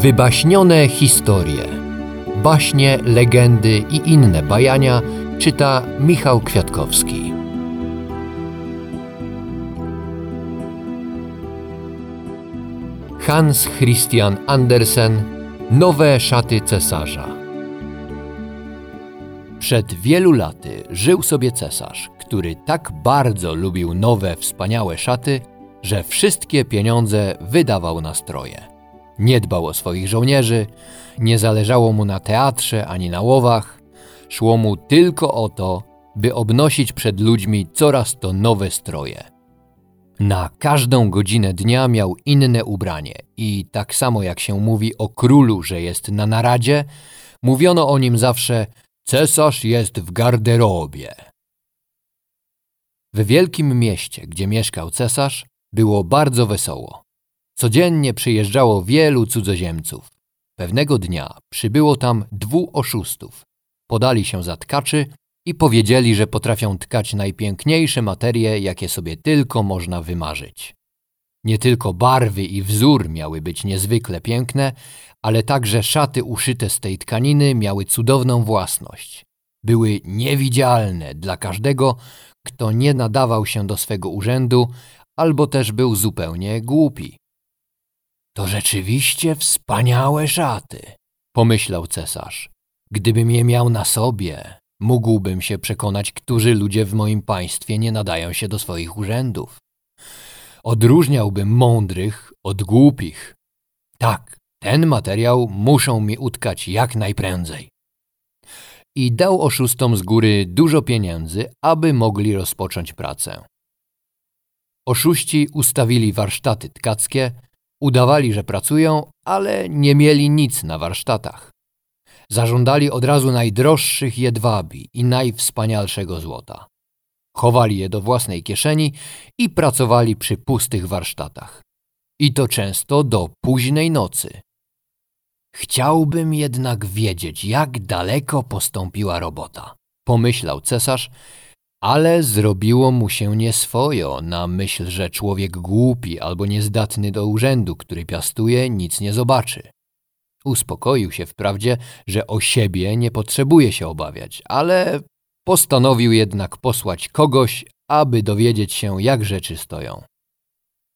Wybaśnione historie. Baśnie, legendy i inne bajania czyta Michał Kwiatkowski. Hans Christian Andersen Nowe szaty cesarza. Przed wielu laty żył sobie cesarz, który tak bardzo lubił nowe, wspaniałe szaty, że wszystkie pieniądze wydawał na stroje. Nie dbał o swoich żołnierzy, nie zależało mu na teatrze ani na łowach, szło mu tylko o to, by obnosić przed ludźmi coraz to nowe stroje. Na każdą godzinę dnia miał inne ubranie i tak samo jak się mówi o królu, że jest na naradzie, mówiono o nim zawsze cesarz jest w garderobie. W wielkim mieście, gdzie mieszkał cesarz, było bardzo wesoło. Codziennie przyjeżdżało wielu cudzoziemców. Pewnego dnia przybyło tam dwóch oszustów. Podali się za tkaczy i powiedzieli, że potrafią tkać najpiękniejsze materie, jakie sobie tylko można wymarzyć. Nie tylko barwy i wzór miały być niezwykle piękne, ale także szaty uszyte z tej tkaniny miały cudowną własność. Były niewidzialne dla każdego, kto nie nadawał się do swego urzędu albo też był zupełnie głupi. To rzeczywiście wspaniałe szaty, pomyślał cesarz. Gdybym je miał na sobie, mógłbym się przekonać, którzy ludzie w moim państwie nie nadają się do swoich urzędów. Odróżniałbym mądrych od głupich. Tak, ten materiał muszą mi utkać jak najprędzej. I dał oszustom z góry dużo pieniędzy, aby mogli rozpocząć pracę. Oszuści ustawili warsztaty tkackie, udawali, że pracują, ale nie mieli nic na warsztatach. Zażądali od razu najdroższych jedwabi i najwspanialszego złota. Chowali je do własnej kieszeni i pracowali przy pustych warsztatach. I to często do późnej nocy. Chciałbym jednak wiedzieć, jak daleko postąpiła robota, pomyślał cesarz, ale zrobiło mu się nieswojo na myśl, że człowiek głupi albo niezdatny do urzędu, który piastuje, nic nie zobaczy. Uspokoił się wprawdzie, że o siebie nie potrzebuje się obawiać, ale postanowił jednak posłać kogoś, aby dowiedzieć się, jak rzeczy stoją.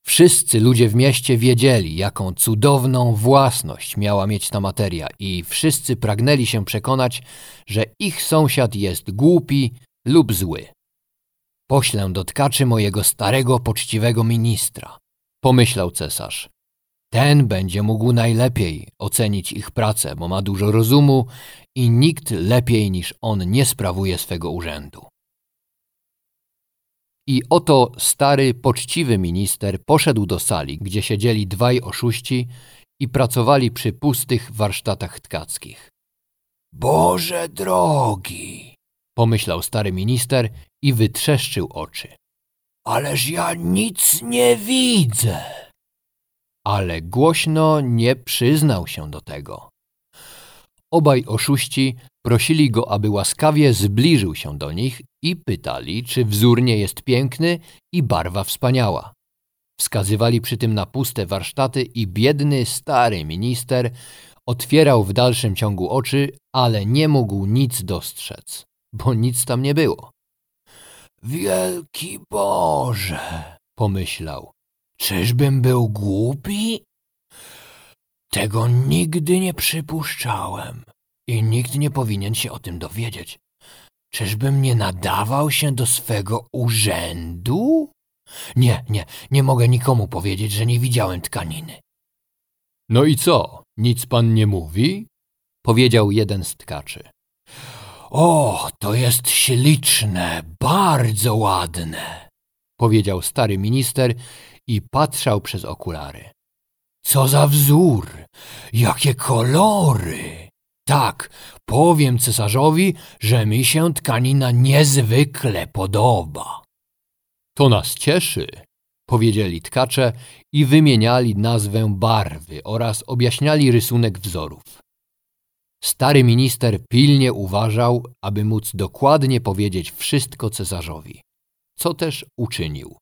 Wszyscy ludzie w mieście wiedzieli, jaką cudowną własność miała mieć ta materia, i wszyscy pragnęli się przekonać, że ich sąsiad jest głupi lub zły. Poślę do tkaczy mojego starego, poczciwego ministra, pomyślał cesarz. Ten będzie mógł najlepiej ocenić ich pracę, bo ma dużo rozumu i nikt lepiej niż on nie sprawuje swego urzędu. I oto stary, poczciwy minister poszedł do sali, gdzie siedzieli dwaj oszuści i pracowali przy pustych warsztatach tkackich. Boże drogi, pomyślał stary minister i wytrzeszczył oczy. Ależ ja nic nie widzę. Ale głośno nie przyznał się do tego. Obaj oszuści prosili go, aby łaskawie zbliżył się do nich i pytali, czy wzór nie jest piękny i barwa wspaniała. Wskazywali przy tym na puste warsztaty i biedny, stary minister otwierał w dalszym ciągu oczy, ale nie mógł nic dostrzec, bo nic tam nie było. Wielki Boże, pomyślał, czyżbym był głupi? Tego nigdy nie przypuszczałem i nikt nie powinien się o tym dowiedzieć. Czyżbym nie nadawał się do swego urzędu? Nie, nie, nie mogę nikomu powiedzieć, że nie widziałem tkaniny. No i co, nic pan nie mówi? Powiedział jeden z tkaczy. O, to jest śliczne, bardzo ładne, powiedział stary minister i patrzał przez okulary. Co za wzór, jakie kolory! Tak, powiem cesarzowi, że mi się tkanina niezwykle podoba. To nas cieszy, powiedzieli tkacze i wymieniali nazwę barwy oraz objaśniali rysunek wzorów. Stary minister pilnie uważał, aby móc dokładnie powiedzieć wszystko cesarzowi, co też uczynił.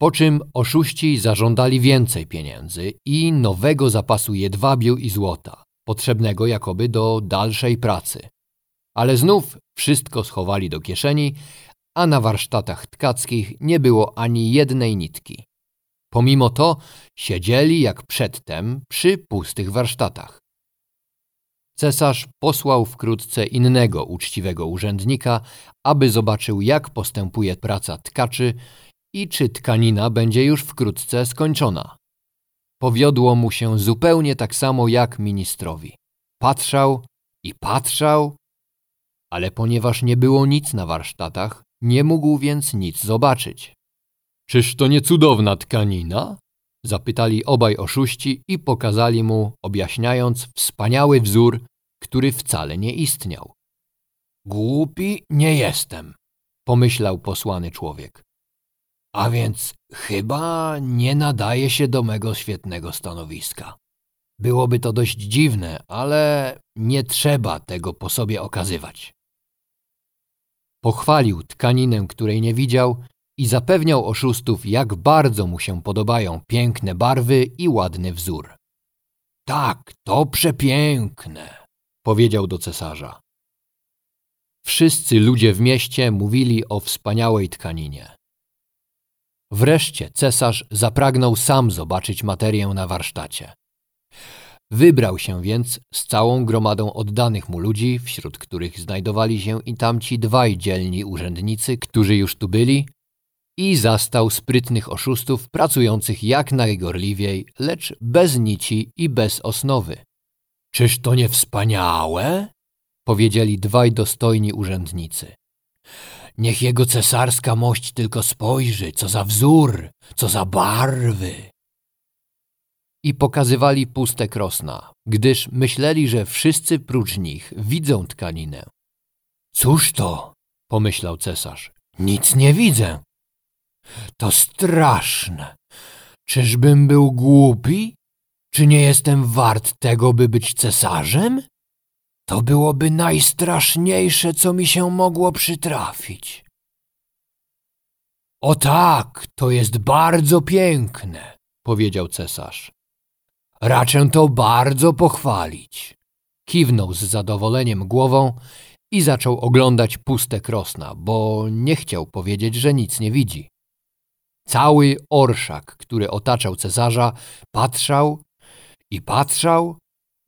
Po czym oszuści zażądali więcej pieniędzy i nowego zapasu jedwabiu i złota, potrzebnego jakoby do dalszej pracy. Ale znów wszystko schowali do kieszeni, a na warsztatach tkackich nie było ani jednej nitki. Pomimo to siedzieli jak przedtem przy pustych warsztatach. Cesarz posłał wkrótce innego uczciwego urzędnika, aby zobaczył, jak postępuje praca tkaczy i czy tkanina będzie już wkrótce skończona. Powiodło mu się zupełnie tak samo jak ministrowi. Patrzał i patrzał, ale ponieważ nie było nic na warsztatach, nie mógł więc nic zobaczyć. Czyż to nie cudowna tkanina? Zapytali obaj oszuści i pokazali mu, objaśniając wspaniały wzór, który wcale nie istniał. Głupi nie jestem, pomyślał posłany człowiek. A więc chyba nie nadaje się do mego świetnego stanowiska. Byłoby to dość dziwne, ale nie trzeba tego po sobie okazywać. Pochwalił tkaninę, której nie widział i zapewniał oszustów, jak bardzo mu się podobają piękne barwy i ładny wzór. Tak, to przepiękne, powiedział do cesarza. Wszyscy ludzie w mieście mówili o wspaniałej tkaninie. Wreszcie cesarz zapragnął sam zobaczyć materię na warsztacie. Wybrał się więc z całą gromadą oddanych mu ludzi, wśród których znajdowali się i tamci dwaj dzielni urzędnicy, którzy już tu byli, i zastał sprytnych oszustów pracujących jak najgorliwiej, lecz bez nici i bez osnowy. Czyż to nie wspaniałe? powiedzieli dwaj dostojni urzędnicy. Niech jego cesarska mość tylko spojrzy, co za wzór, co za barwy. I pokazywali puste krosna, gdyż myśleli, że wszyscy prócz nich widzą tkaninę. Cóż to? pomyślał cesarz. Nic nie widzę. To straszne. Czyżbym był głupi? Czy nie jestem wart tego, by być cesarzem? To byłoby najstraszniejsze, co mi się mogło przytrafić. O tak, to jest bardzo piękne, powiedział cesarz. Raczę to bardzo pochwalić. Kiwnął z zadowoleniem głową i zaczął oglądać puste krosna, bo nie chciał powiedzieć, że nic nie widzi. Cały orszak, który otaczał cesarza, patrzał i patrzał,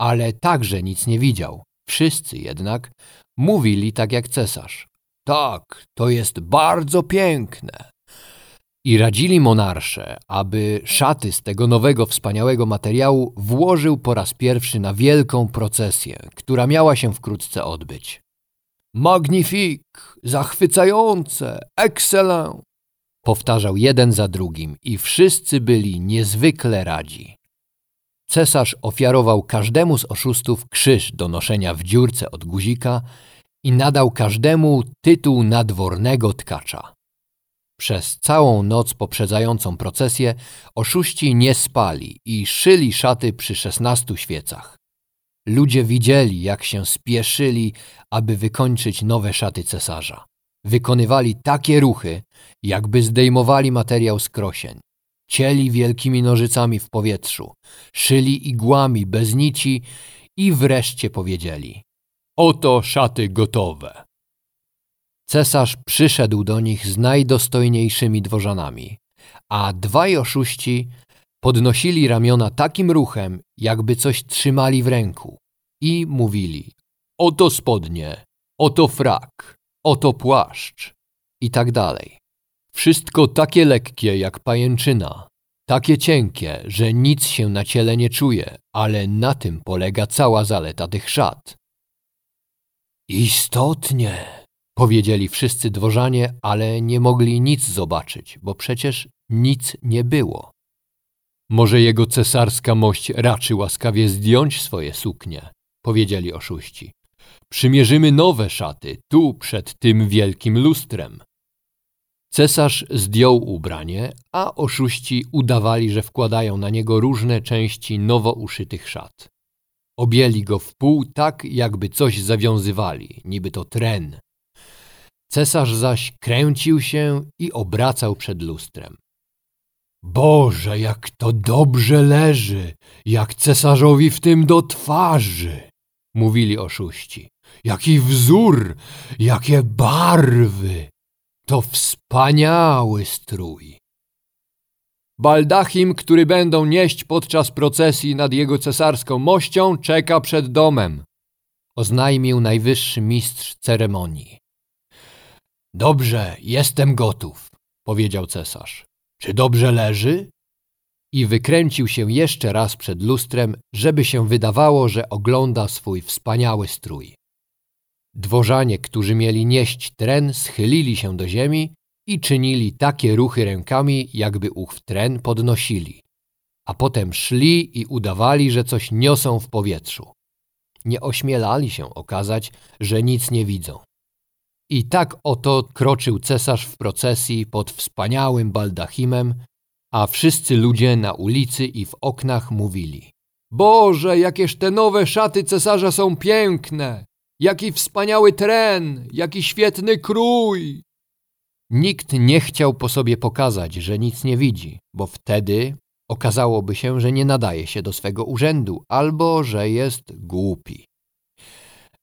ale także nic nie widział. Wszyscy jednak mówili tak jak cesarz. Tak, to jest bardzo piękne. I radzili monarsze, aby szaty z tego nowego, wspaniałego materiału włożył po raz pierwszy na wielką procesję, która miała się wkrótce odbyć. Magnifique, zachwycające, excellent, powtarzał jeden za drugim i wszyscy byli niezwykle radzi. Cesarz ofiarował każdemu z oszustów krzyż do noszenia w dziurce od guzika i nadał każdemu tytuł nadwornego tkacza. Przez całą noc poprzedzającą procesję oszuści nie spali i szyli szaty przy szesnastu świecach. Ludzie widzieli, jak się spieszyli, aby wykończyć nowe szaty cesarza. Wykonywali takie ruchy, jakby zdejmowali materiał z krosień. Cieli wielkimi nożycami w powietrzu, szyli igłami bez nici i wreszcie powiedzieli: Oto szaty gotowe. Cesarz przyszedł do nich z najdostojniejszymi dworzanami, a dwaj oszuści podnosili ramiona takim ruchem, jakby coś trzymali w ręku i mówili: Oto spodnie, oto frak, oto płaszcz i tak dalej. Wszystko takie lekkie jak pajęczyna, takie cienkie, że nic się na ciele nie czuje, ale na tym polega cała zaleta tych szat. Istotnie, powiedzieli wszyscy dworzanie, ale nie mogli nic zobaczyć, bo przecież nic nie było. Może jego cesarska mość raczy łaskawie zdjąć swoje suknie, powiedzieli oszuści. Przymierzymy nowe szaty tu przed tym wielkim lustrem. Cesarz zdjął ubranie, a oszuści udawali, że wkładają na niego różne części nowo uszytych szat. Objęli go w pół tak, jakby coś zawiązywali, niby to tren. Cesarz zaś kręcił się i obracał przed lustrem. Boże, jak to dobrze leży, jak cesarzowi w tym do twarzy, mówili oszuści. Jaki wzór, jakie barwy! To wspaniały strój. Baldachim, który będą nieść podczas procesji nad jego cesarską mością, czeka przed domem, oznajmił najwyższy mistrz ceremonii. Dobrze, jestem gotów, powiedział cesarz. Czy dobrze leży? I wykręcił się jeszcze raz przed lustrem, żeby się wydawało, że ogląda swój wspaniały strój. Dworzanie, którzy mieli nieść tren, schylili się do ziemi i czynili takie ruchy rękami, jakby ów tren podnosili, a potem szli i udawali, że coś niosą w powietrzu. Nie ośmielali się okazać, że nic nie widzą. I tak oto kroczył cesarz w procesji pod wspaniałym baldachimem, a wszyscy ludzie na ulicy i w oknach mówili: Boże, jakież te nowe szaty cesarza są piękne! Jaki wspaniały tren, jaki świetny krój! Nikt nie chciał po sobie pokazać, że nic nie widzi, bo wtedy okazałoby się, że nie nadaje się do swego urzędu albo że jest głupi.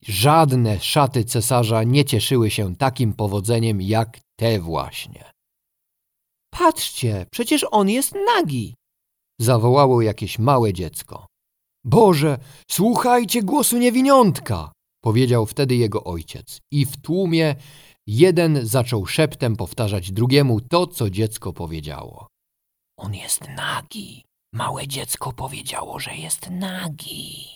Żadne szaty cesarza nie cieszyły się takim powodzeniem jak te właśnie. Patrzcie, przecież on jest nagi! Zawołało jakieś małe dziecko. Boże, słuchajcie głosu niewiniątka! Powiedział wtedy jego ojciec. I w tłumie jeden zaczął szeptem powtarzać drugiemu to, co dziecko powiedziało. On jest nagi. Małe dziecko powiedziało, że jest nagi.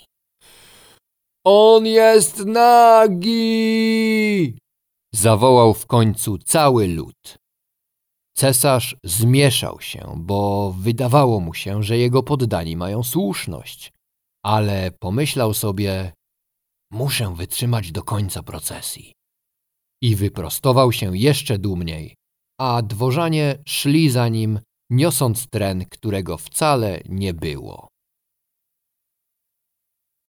On jest nagi! Zawołał w końcu cały lud. Cesarz zmieszał się, bo wydawało mu się, że jego poddani mają słuszność, ale pomyślał sobie, muszę wytrzymać do końca procesji. I wyprostował się jeszcze dumniej, a dworzanie szli za nim, niosąc tren, którego wcale nie było.